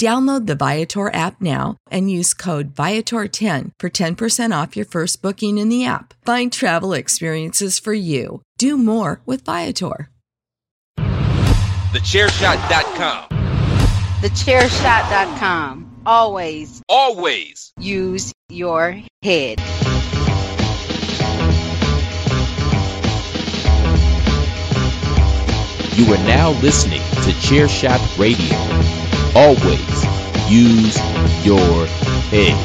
Download the Viator app now and use code Viator10 for 10% off your first booking in the app. Find travel experiences for you. Do more with Viator. TheChairShot.com. TheChairShot.com. Always, Always use your head. You are now listening to Chairshot Radio. Always use your head.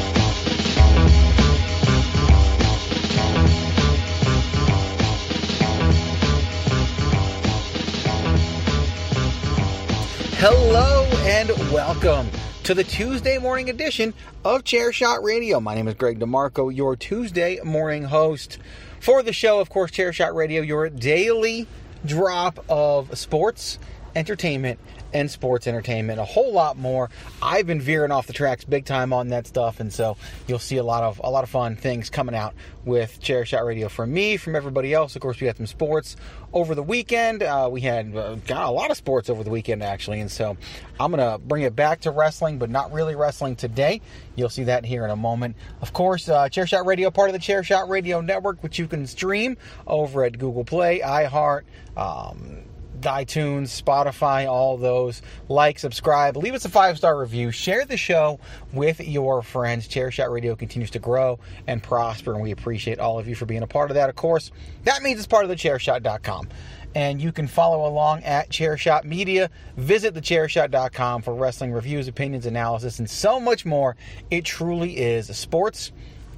Hello and welcome to the Tuesday morning edition of Chairshot Radio. My name is Greg DeMarco, your Tuesday morning host for the show. Of course, Chairshot Radio, your daily drop of sports, entertainment, and sports entertainment. A whole lot more. I've been veering off the tracks big time on that stuff, and so you'll see a lot of a lot of fun things coming out with Chairshot Radio from me, from everybody else. Of course, we had some sports over the weekend. Uh, we had uh, got a lot of sports over the weekend actually, and so I'm gonna bring it back to wrestling, but not really wrestling today. You'll see that here in a moment. Of course, uh, Chairshot Radio, part of the Chairshot Radio Network, which you can stream over at Google Play, iHeart. Um, iTunes, Spotify, all those. Like, subscribe, leave us a five star review, share the show with your friends. Chairshot Radio continues to grow and prosper, and we appreciate all of you for being a part of that. Of course, that means it's part of the chairshot.com. And you can follow along at Chairshot Media. Visit thechairshot.com for wrestling reviews, opinions, analysis, and so much more. It truly is sports,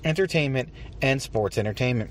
entertainment, and sports entertainment.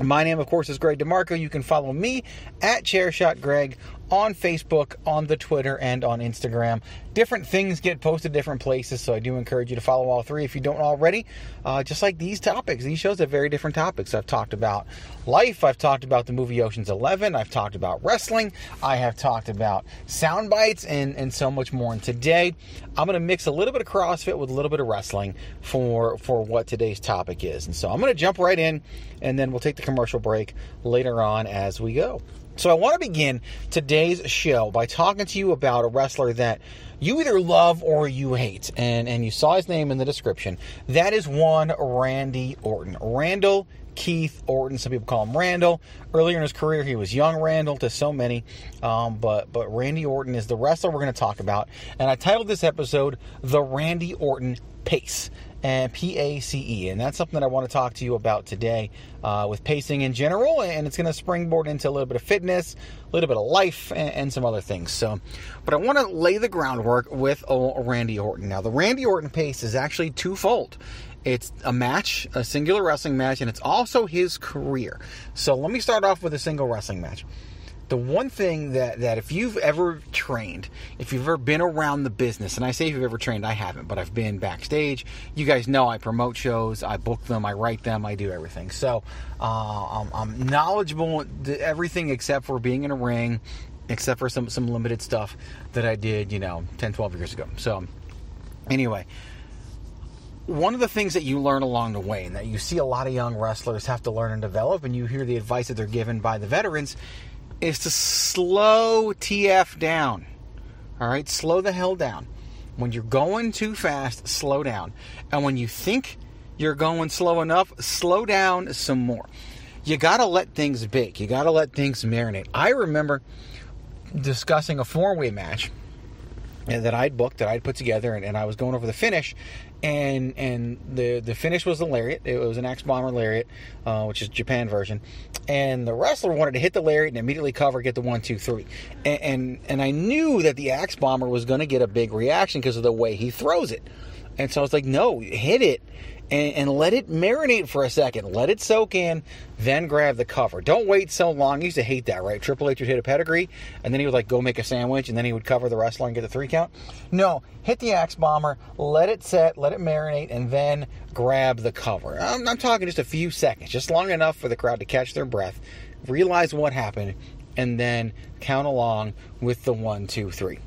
My name, of course, is Greg DeMarco. You can follow me at Chairshot Greg on Facebook, on the Twitter, and on Instagram. Different things get posted different places, so I do encourage you to follow all three if you don't already. Uh, just like these topics, these shows have very different topics. I've talked about life, I've talked about the movie Ocean's Eleven, I've talked about wrestling, I have talked about sound bites, and, and so much more. And today, I'm going to mix a little bit of CrossFit with a little bit of wrestling for, for what today's topic is. And so I'm going to jump right in, and then we'll take the commercial break later on as we go. So I want to begin today's show by talking to you about a wrestler that you either love or you hate. And, and you saw his name in the description. That is one Randy Orton. Randall Keith Orton. Some people call him Randall. Earlier in his career, he was young Randall to so many. Um, but, but Randy Orton is the wrestler we're going to talk about. And I titled this episode The Randy Orton Pace and P A C E. And that's something that I want to talk to you about today uh, with pacing in general. And it's going to springboard into a little bit of fitness, a little bit of life, and, and some other things. So, but I want to lay the groundwork with Randy Orton. Now, the Randy Orton pace is actually twofold. It's a match, a singular wrestling match, and it's also his career. So let me start off with a single wrestling match. The one thing that, that if you've ever trained, if you've ever been around the business, and I say if you've ever trained, I haven't, but I've been backstage. You guys know I promote shows, I book them, I write them, I do everything. So uh, I'm, I'm knowledgeable everything except for being in a ring, except for some, some limited stuff that I did, you know, 10, 12 years ago. So anyway, one of the things that you learn along the way and that you see a lot of young wrestlers have to learn and develop and you hear the advice that they're given by the veterans is to slow TF down. All right, slow the hell down. When you're going too fast, slow down. And when you think you're going slow enough, slow down some more. You got to let things bake. You got to let things marinate. I remember discussing a four-way match that I'd booked, that I'd put together, and, and I was going over the finish, and and the the finish was the lariat. It was an Axe Bomber lariat, uh, which is Japan version, and the wrestler wanted to hit the lariat and immediately cover, get the one, two, three, and and, and I knew that the Axe Bomber was going to get a big reaction because of the way he throws it, and so I was like, no, hit it and, and, let it marinate for a second. Let it soak in, then grab the cover. Don't wait so long. I used to hate that, right? Triple H would hit a pedigree, and then he would like go make a sandwich, and then he would cover the wrestler and get the three count. No, hit the axe bomber, let it set, let it marinate, and then grab the cover. I'm, I'm talking just a few seconds, just long enough for the crowd to catch their breath, realize what happened, and then count along with the one, two, three.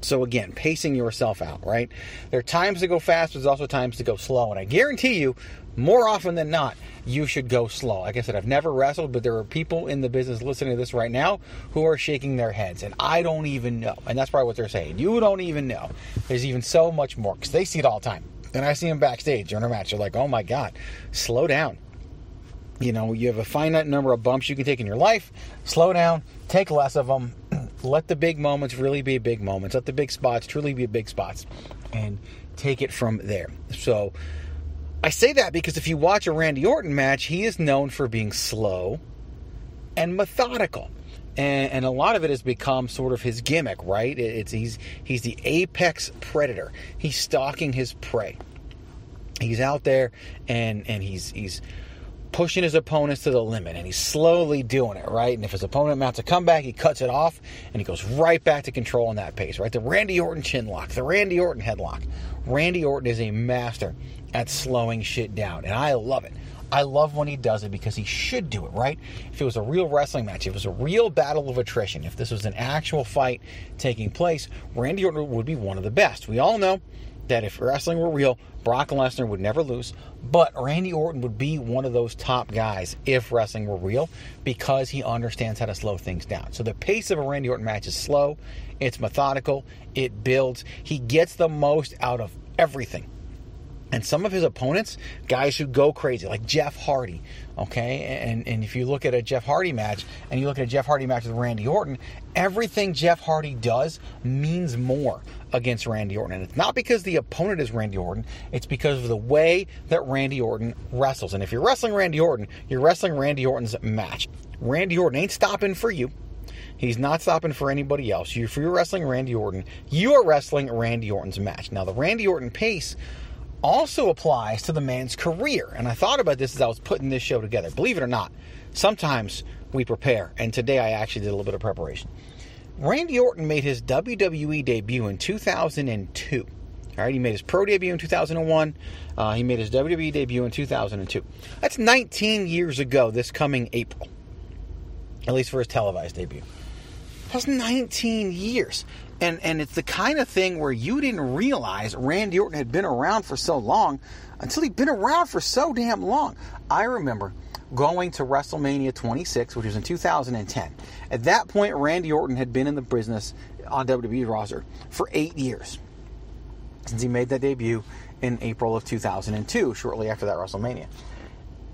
So again, pacing yourself out, right? There are times to go fast, but there's also times to go slow. And I guarantee you, more often than not, you should go slow. Like I said, I've never wrestled, but there are people in the business listening to this right now who are shaking their heads, and I don't even know. And that's probably what they're saying. You don't even know. There's even so much more because they see it all the time. And I see them backstage during a match. They're like, oh my God, slow down. You know, you have a finite number of bumps you can take in your life. Slow down, take less of them, let the big moments really be big moments. Let the big spots truly be big spots and take it from there. So I say that because if you watch a Randy Orton match, he is known for being slow and methodical. And, and, a lot of it has become sort of his gimmick, right? It's he's he's the apex predator. He's stalking his prey. He's out there and and he's he's pushing his opponents to the limit and he's slowly doing it, right? And if his opponent mounts a comeback, he cuts it off and he goes right back to controlling that pace, right? The Randy Orton chin lock, the Randy Orton headlock. Randy Orton is a master at slowing shit down, and I love it. I love when he does it because he should do it, right? If it was a real wrestling match, if it was a real battle of attrition, if this was an actual fight taking place, Randy Orton would be one of the best. We all know that if wrestling were real, Brock Lesnar would never lose, but Randy Orton would be one of those top guys if wrestling were real because he understands how to slow things down. So the pace of a Randy Orton match is slow, it's methodical, it builds. He gets the most out of everything. And some of his opponents, guys who go crazy, like Jeff Hardy, okay? And, and if you look at a Jeff Hardy match and you look at a Jeff Hardy match with Randy Orton, everything Jeff Hardy does means more against Randy Orton. And it's not because the opponent is Randy Orton, it's because of the way that Randy Orton wrestles. And if you're wrestling Randy Orton, you're wrestling Randy Orton's match. Randy Orton ain't stopping for you. He's not stopping for anybody else. If you're wrestling Randy Orton, you are wrestling Randy Orton's match. Now, the Randy Orton pace also applies to the man's career. And I thought about this as I was putting this show together. Believe it or not, sometimes we prepare, and today I actually did a little bit of preparation. Randy Orton made his WWE debut in 2002. All right, he made his pro debut in 2001. Uh, he made his WWE debut in 2002. That's 19 years ago, this coming April, at least for his televised debut. That's 19 years. And, and it's the kind of thing where you didn't realize Randy Orton had been around for so long until he'd been around for so damn long. I remember going to WrestleMania 26, which was in 2010. At that point, Randy Orton had been in the business on WWE roster for eight years since he made that debut in April of 2002, shortly after that WrestleMania.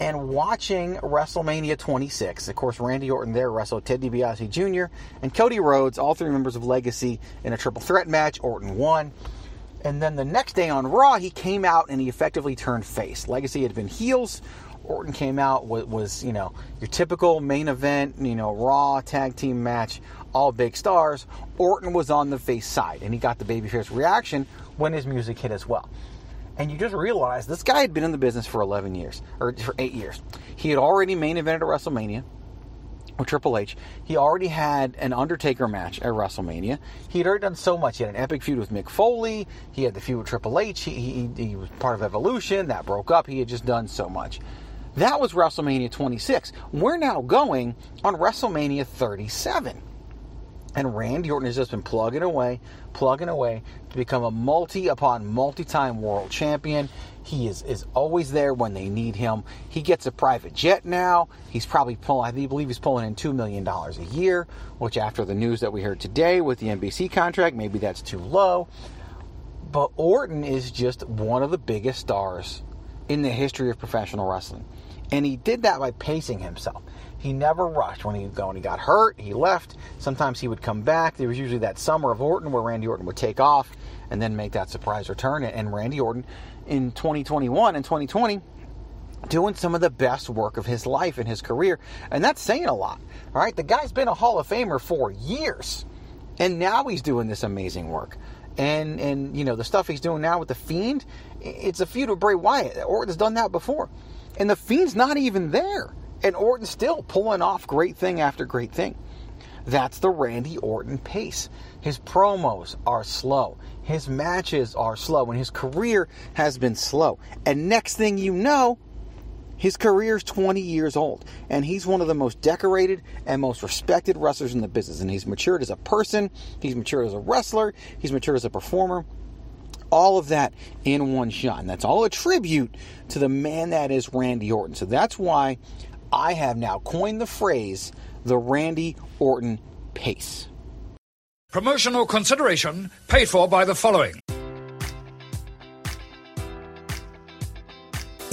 And watching WrestleMania 26, of course, Randy Orton there wrestled Ted DiBiase Jr. and Cody Rhodes, all three members of Legacy, in a triple threat match. Orton won. And then the next day on Raw, he came out and he effectively turned face. Legacy had been heels. Orton came out was, was, you know your typical main event, you know Raw tag team match, all big stars. Orton was on the face side, and he got the babyface reaction when his music hit as well. And you just realize this guy had been in the business for 11 years or for eight years. He had already main evented at WrestleMania. with Triple H. He already had an Undertaker match at WrestleMania. He had already done so much. He had an epic feud with Mick Foley. He had the feud with Triple H. He, he, he was part of Evolution. That broke up. He had just done so much. That was WrestleMania 26. We're now going on WrestleMania 37. And Randy Orton has just been plugging away, plugging away to become a multi upon multi time world champion. He is, is always there when they need him. He gets a private jet now. He's probably pulling, I believe he's pulling in $2 million a year, which after the news that we heard today with the NBC contract, maybe that's too low. But Orton is just one of the biggest stars in the history of professional wrestling. And he did that by pacing himself. He never rushed. When he, when he got hurt, he left. Sometimes he would come back. There was usually that summer of Orton where Randy Orton would take off and then make that surprise return. And Randy Orton in 2021 and 2020 doing some of the best work of his life and his career. And that's saying a lot. All right, the guy's been a Hall of Famer for years. And now he's doing this amazing work. And and you know, the stuff he's doing now with the Fiend, it's a feud with Bray Wyatt. Orton's done that before. And the Fiend's not even there. And Orton's still pulling off great thing after great thing. That's the Randy Orton pace. His promos are slow. His matches are slow. And his career has been slow. And next thing you know, his career is 20 years old. And he's one of the most decorated and most respected wrestlers in the business. And he's matured as a person, he's matured as a wrestler, he's matured as a performer all of that in one shot. And that's all a tribute to the man that is Randy Orton. So that's why I have now coined the phrase the Randy Orton pace. Promotional consideration paid for by the following.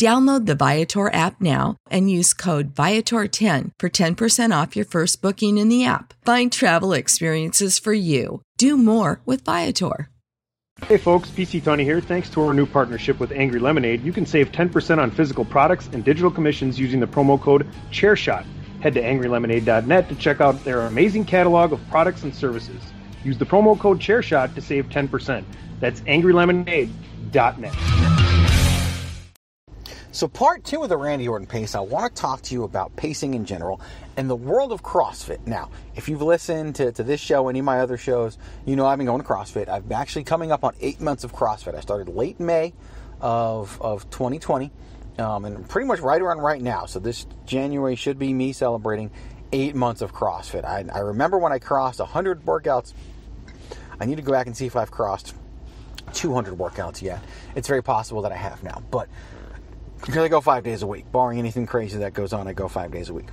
Download the Viator app now and use code Viator10 for 10% off your first booking in the app. Find travel experiences for you. Do more with Viator. Hey folks, PC Tony here. Thanks to our new partnership with Angry Lemonade, you can save 10% on physical products and digital commissions using the promo code ChairShot. Head to angrylemonade.net to check out their amazing catalog of products and services. Use the promo code ChairShot to save 10%. That's angrylemonade.net. So, part two of the Randy Orton pace, I want to talk to you about pacing in general and the world of CrossFit. Now, if you've listened to, to this show, any of my other shows, you know I've been going to CrossFit. I've actually coming up on eight months of CrossFit. I started late May of, of 2020, um, and pretty much right around right now. So, this January should be me celebrating eight months of CrossFit. I, I remember when I crossed 100 workouts. I need to go back and see if I've crossed 200 workouts yet. It's very possible that I have now, but because I go five days a week. Barring anything crazy that goes on, I go five days a week.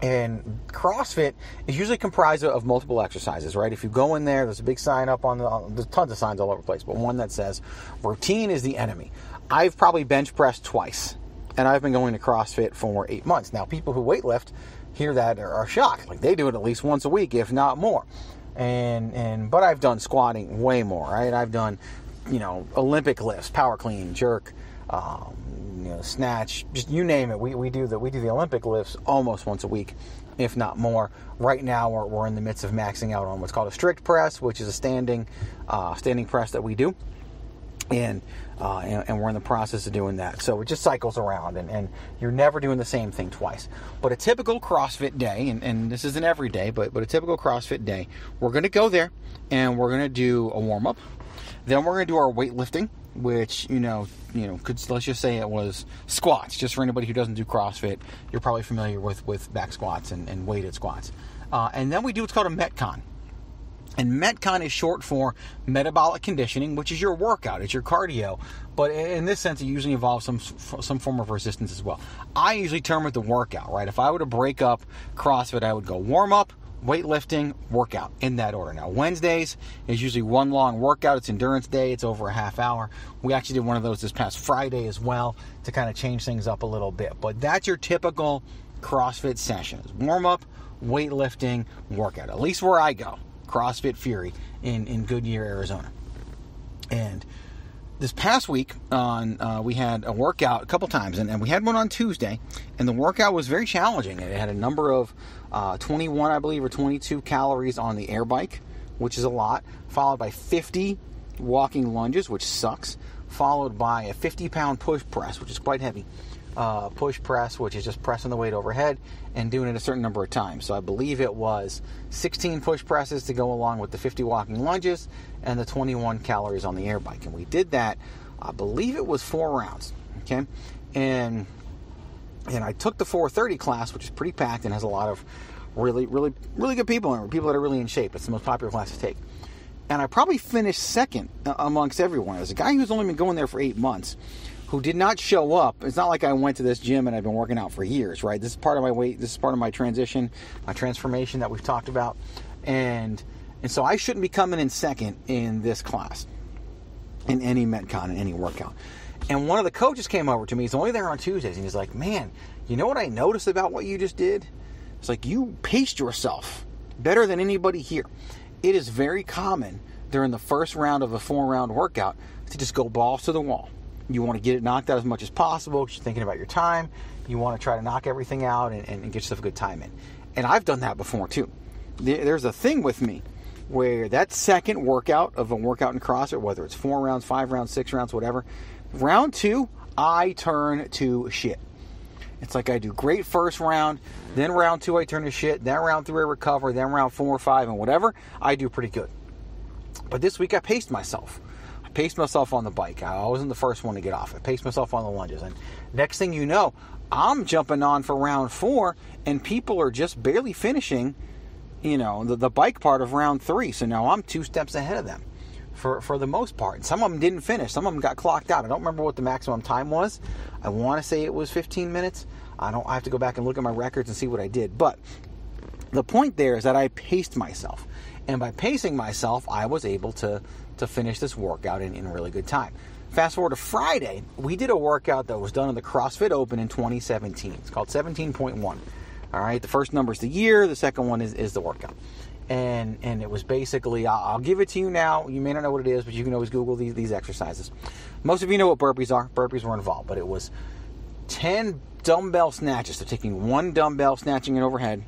And CrossFit is usually comprised of multiple exercises, right? If you go in there, there's a big sign up on the, on, there's tons of signs all over the place, but one that says, routine is the enemy. I've probably bench pressed twice, and I've been going to CrossFit for eight months. Now, people who weightlift hear that are, are shocked. Like they do it at least once a week, if not more. and and but I've done squatting way more. Right, I've done you know Olympic lifts, power clean, jerk, um, you know, snatch, just you name it. We, we do the we do the Olympic lifts almost once a week, if not more. Right now, we're, we're in the midst of maxing out on what's called a strict press, which is a standing uh, standing press that we do, and, uh, and and we're in the process of doing that. So it just cycles around, and, and you're never doing the same thing twice. But a typical CrossFit day, and, and this isn't every day, but but a typical CrossFit day, we're going to go there, and we're going to do a warm up. Then we're going to do our weightlifting, which you know, you know, could let's just say it was squats. Just for anybody who doesn't do CrossFit, you're probably familiar with with back squats and, and weighted squats. Uh, and then we do what's called a Metcon. And Metcon is short for metabolic conditioning, which is your workout, it's your cardio. But in this sense, it usually involves some some form of resistance as well. I usually term it the workout, right? If I were to break up CrossFit, I would go warm up, weightlifting, workout in that order. Now, Wednesdays is usually one long workout. It's endurance day. It's over a half hour. We actually did one of those this past Friday as well to kind of change things up a little bit. But that's your typical CrossFit sessions: warm up, weightlifting, workout. At least where I go, CrossFit Fury in in Goodyear, Arizona, and this past week on uh, we had a workout a couple times and, and, we had one on tuesday and the workout was very challenging it had a number of uh, 21 i believe or 22 calories on the air bike which is a lot followed by 50 walking lunges which sucks followed by a 50 pound push press which is quite heavy uh, push press, which is just pressing the weight overhead and doing it a certain number of times. So I believe it was 16 push presses to go along with the 50 walking lunges and the 21 calories on the air bike. And we did that, I believe it was four rounds. Okay. And and I took the 430 class, which is pretty packed and has a lot of really, really, really good people in it, people that are really in shape. It's the most popular class to take. And I probably finished second uh, amongst everyone. As a guy who's only been going there for eight months, who did not show up. It's not like I went to this gym and I've been working out for years, right? This is part of my weight. This is part of my transition, my transformation that we've talked about, and and so I shouldn't be coming in second in this class, in any metcon, in any workout. And one of the coaches came over to me. He's only there on Tuesdays, and he's like, "Man, you know what I noticed about what you just did? It's like you paced yourself better than anybody here. It is very common during the first round of a four-round workout to just go balls to the wall." You want to get it knocked out as much as possible because you're thinking about your time. You want to try to knock everything out and, and, get yourself a good time in. And I've done that before too. There's a thing with me where that second workout of a workout in CrossFit, whether it's four rounds, five rounds, six rounds, whatever, round two, I turn to shit. It's like I do great first round, then round two I turn to shit, then round three I recover, then round four or five and whatever, I do pretty good. But this week I paced myself. I paced myself on the bike. I wasn't the first one to get off. I paced myself on the lunges. And next thing you know, I'm jumping on for round four, and people are just barely finishing, you know, the, the bike part of round three. So now I'm two steps ahead of them for, for the most part. Some of them didn't finish. Some of them got clocked out. I don't remember what the maximum time was. I want to say it was 15 minutes. I don't. I have to go back and look at my records and see what I did. But the point there is that I paced myself, and by pacing myself, I was able to to finish this workout in, in really good time. Fast forward to Friday, we did a workout that was done in the CrossFit Open in 2017. It's called 17.1. All right, the first number is the year, the second one is, is the workout. And and it was basically, I'll, I'll give it to you now. You may not know what it is, but you can always Google these, these exercises. Most of you know what burpees are. Burpees were involved, but it was 10 dumbbell snatches. So taking one dumbbell, snatching it overhead,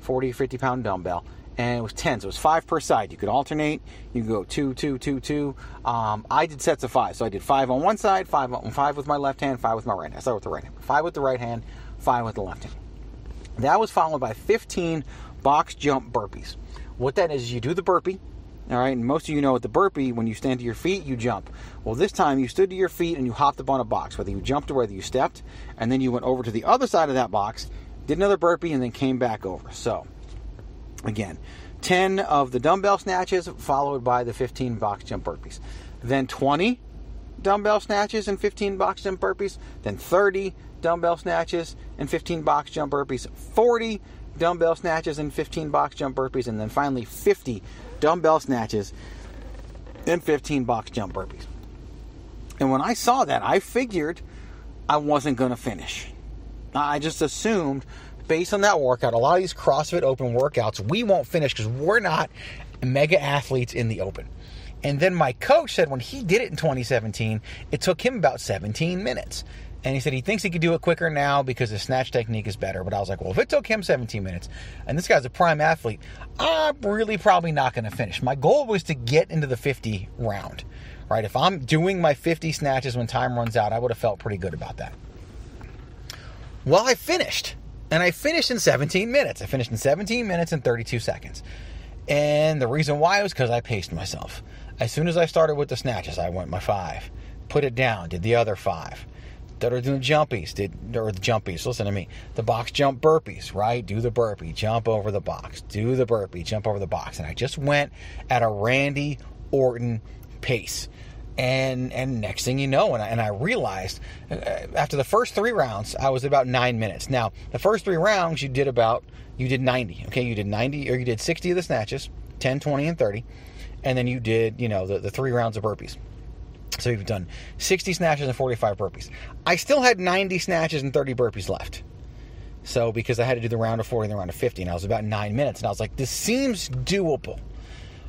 40 50 pound dumbbell, and it was 10 so it was five per side. You could alternate. You could go two two two two. Um, i did sets of five. So i did five on one side five on five with my left hand five with my right hand. I started with the right hand. Five with the right hand five with the left hand. That was followed by 15 box jump burpees what that is you do the burpee all right and most of you know with the burpee when you stand to your feet you jump well this time you stood to your feet and you hopped up on a box whether you jumped or whether you stepped and then you went over to the other side of that box did another burpee and then came back over so Again, 10 of the dumbbell snatches, followed by the 15 box jump burpees. Then 20 dumbbell snatches and 15 box jump burpees. Then 30 dumbbell snatches and 15 box jump burpees. 40 dumbbell snatches and 15 box jump burpees. And then finally 50 dumbbell snatches and 15 box jump burpees. And when I saw that, I figured I wasn't going to finish. I just assumed based on that workout, a lot of these CrossFit Open workouts, we won't finish because we're not mega athletes in the open. And then my coach said when he did it in 2017, it took him about 17 minutes. And he said he thinks he could do it quicker now because his snatch technique is better. But I was like, well, if it took him 17 minutes and this guy's a prime athlete, I'm really probably not going to finish. My goal was to get into the 50 round, right? If I'm doing my 50 snatches when time runs out, I would have felt pretty good about that. Well, I finished. And I finished in 17 minutes. I finished in 17 minutes and 32 seconds. And the reason why was because I paced myself. As soon as I started with the snatches, I went my five, put it down, did the other five. Started doing jumpies, did or the jumpies. Listen to me. The box jump burpees, right? Do the burpee, jump over the box, do the burpee, jump over the box, and I just went at a Randy Orton pace. And and next thing you know, and I, and I realized uh, after the first three rounds, I was about nine minutes. Now the first three rounds, you did about you did 90. Okay, you did 90 or you did 60 of the snatches, 10, 20, and 30, and then you did you know the, the three rounds of burpees. So we've done 60 snatches and 45 burpees. I still had 90 snatches and 30 burpees left. So because I had to do the round of 40 and the round of 50, and I was about nine minutes, and I was like, this seems doable.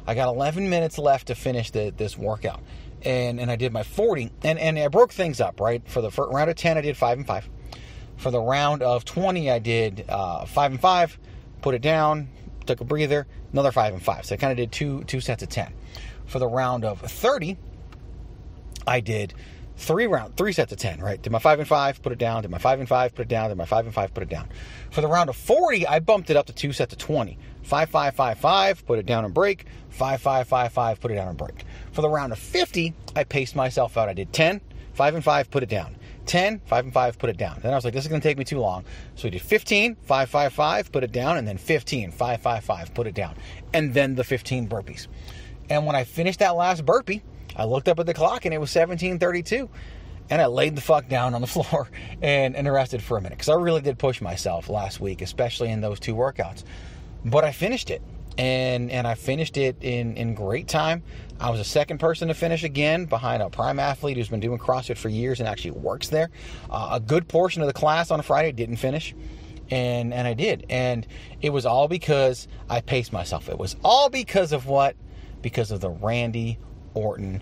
I got 11 minutes left to finish the, this workout, and and I did my 40, and and I broke things up right for the first round of 10, I did five and five. For the round of 20, I did uh, five and five, put it down, took a breather, another five and five. So I kind of did two two sets of 10. For the round of 30, I did three round, three sets of 10, right? Did my five and five, put it down, did my five and five, put it down, did my five and five, put it down. For the round of 40, I bumped it up to two sets of 20. Five, five, five, five, put it down and break. Five, five, five, five, put it down and break. For the round of 50, I paced myself out. I did 10, five and five, put it down. 10, 5 and 5, put it down. Then I was like, this is going to take me too long. So we did 15, 5, 5, 5, put it down, and then 15, 5, 5, 5, put it down. And then the 15 burpees. And when I finished that last burpee, I looked up at the clock and it was 1732. And I laid the fuck down on the floor and, and rested for a minute because I really did push myself last week, especially in those two workouts. But I finished it and and I finished it in in great time. I was the second person to finish again behind a prime athlete who's been doing CrossFit for years and actually works there. Uh, a good portion of the class on Friday didn't finish. And and I did. And it was all because I paced myself. It was all because of what? Because of the Randy Orton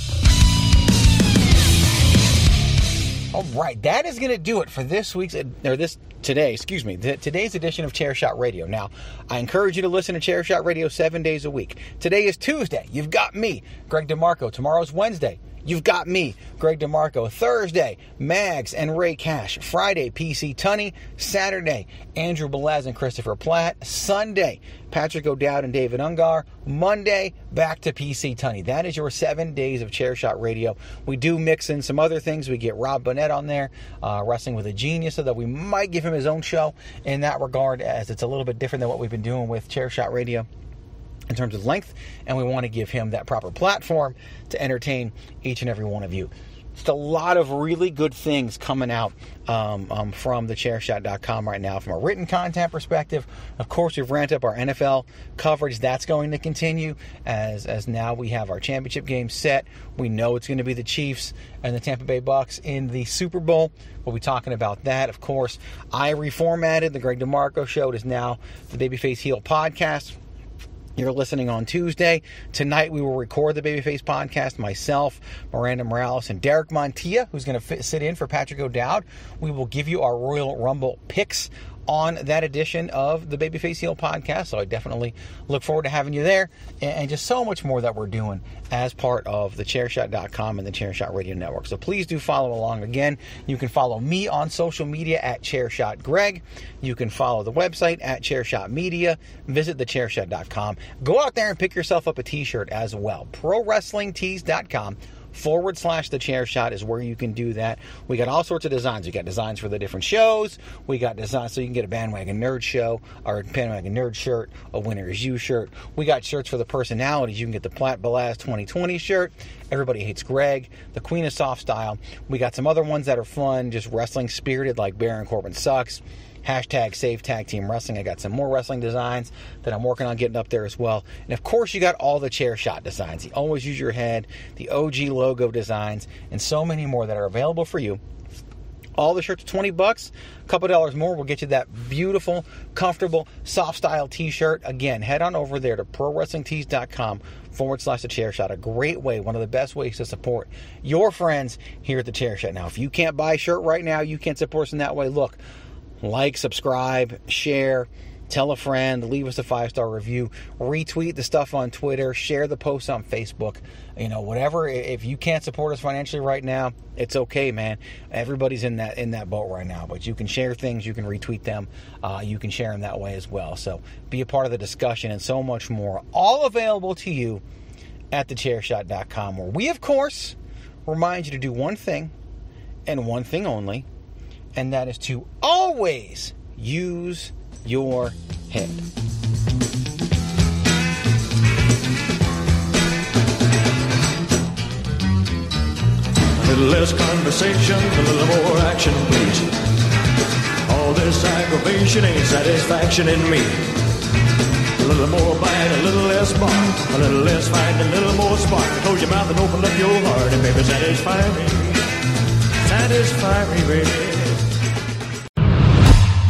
All right, that is going to do it for this week's or this today, excuse me, th- today's edition of Chair Shot Radio. Now, I encourage you to listen to Chair Shot Radio seven days a week. Today is Tuesday. You've got me, Greg DeMarco. Tomorrow's Wednesday. You've got me, Greg DeMarco. Thursday, Mags and Ray Cash. Friday, PC Tunney. Saturday, Andrew Balaz and Christopher Platt. Sunday, Patrick O'Dowd and David Ungar. Monday, back to PC Tunney. That is your seven days of Chair Shot Radio. We do mix in some other things. We get Rob Bonnet on there, uh, Wrestling with a Genius, so that we might give him his own show in that regard, as it's a little bit different than what we've been doing with Chair Shot Radio in terms of length, and we want to give him that proper platform to entertain each and every one of you. Just a lot of really good things coming out um, um, from the chairshot.com right now from a written content perspective. Of course, we've ramped up our NFL coverage. That's going to continue as, as now we have our championship game set. We know it's going to be the Chiefs and the Tampa Bay Bucks in the Super Bowl. We'll be talking about that. Of course, I reformatted the Greg DeMarco show. It is now the Babyface Heel podcast. You're listening on Tuesday. Tonight we will record the Babyface podcast. Myself, Miranda Morales, and Derek Montilla, who's going to sit in for Patrick O'Dowd. We will give you our Royal Rumble picks on that edition of the Babyface Heel podcast. So I definitely look forward to having you there and just so much more that we're doing as part of the chairshot.com and the Chairshot Radio Network. So please do follow along. Again, you can follow me on social media at Chairshot Greg. You can follow the website at Chairshot Media. Visit the chairshot.com. Go out there and pick yourself up a t shirt as well. ProWrestlingTees.com forward slash the chair shot is where you can do that. We got all sorts of designs. We got designs for the different shows. We got designs so you can get a bandwagon nerd show or a bandwagon nerd shirt, a winner is you shirt. We got shirts for the personalities. You can get the Platt Balaz 2020 shirt. Everybody hates Greg, the Queen of Soft Style. We got some other ones that are fun, just wrestling spirited, like Baron Corbin sucks hashtag save tag team wrestling. I got some more wrestling designs that i'm working on getting up there as well. And of course you got all the chair shot designs the always use your head the og logo designs and so many more that are available for you. All the shirts are 20 bucks a couple dollars more will get you that beautiful comfortable soft style t-shirt. Again head on over there to prowrestlingtees.com forward slash the chair shot. A great way one of the best ways to support your friends here at the chair shot. Now if you can't buy a shirt right now you can't support us in that way. Look like, subscribe, share, tell a friend, leave us a five star review, retweet the stuff on Twitter, share the posts on Facebook. You know, whatever. If you can't support us financially right now, it's okay, man. Everybody's in that in that boat right now. But you can share things, you can retweet them, uh, you can share them that way as well. So be a part of the discussion and so much more. All available to you at thechairshot.com, where we, of course, remind you to do one thing and one thing only and that is to always use your head. A little less conversation, a little more action, please. All this aggravation ain't satisfaction in me. A little more bite, a little less bark, a little less fight, a little more spark. Close your mouth and open up your heart, and baby, satisfy me. Satisfy me, baby.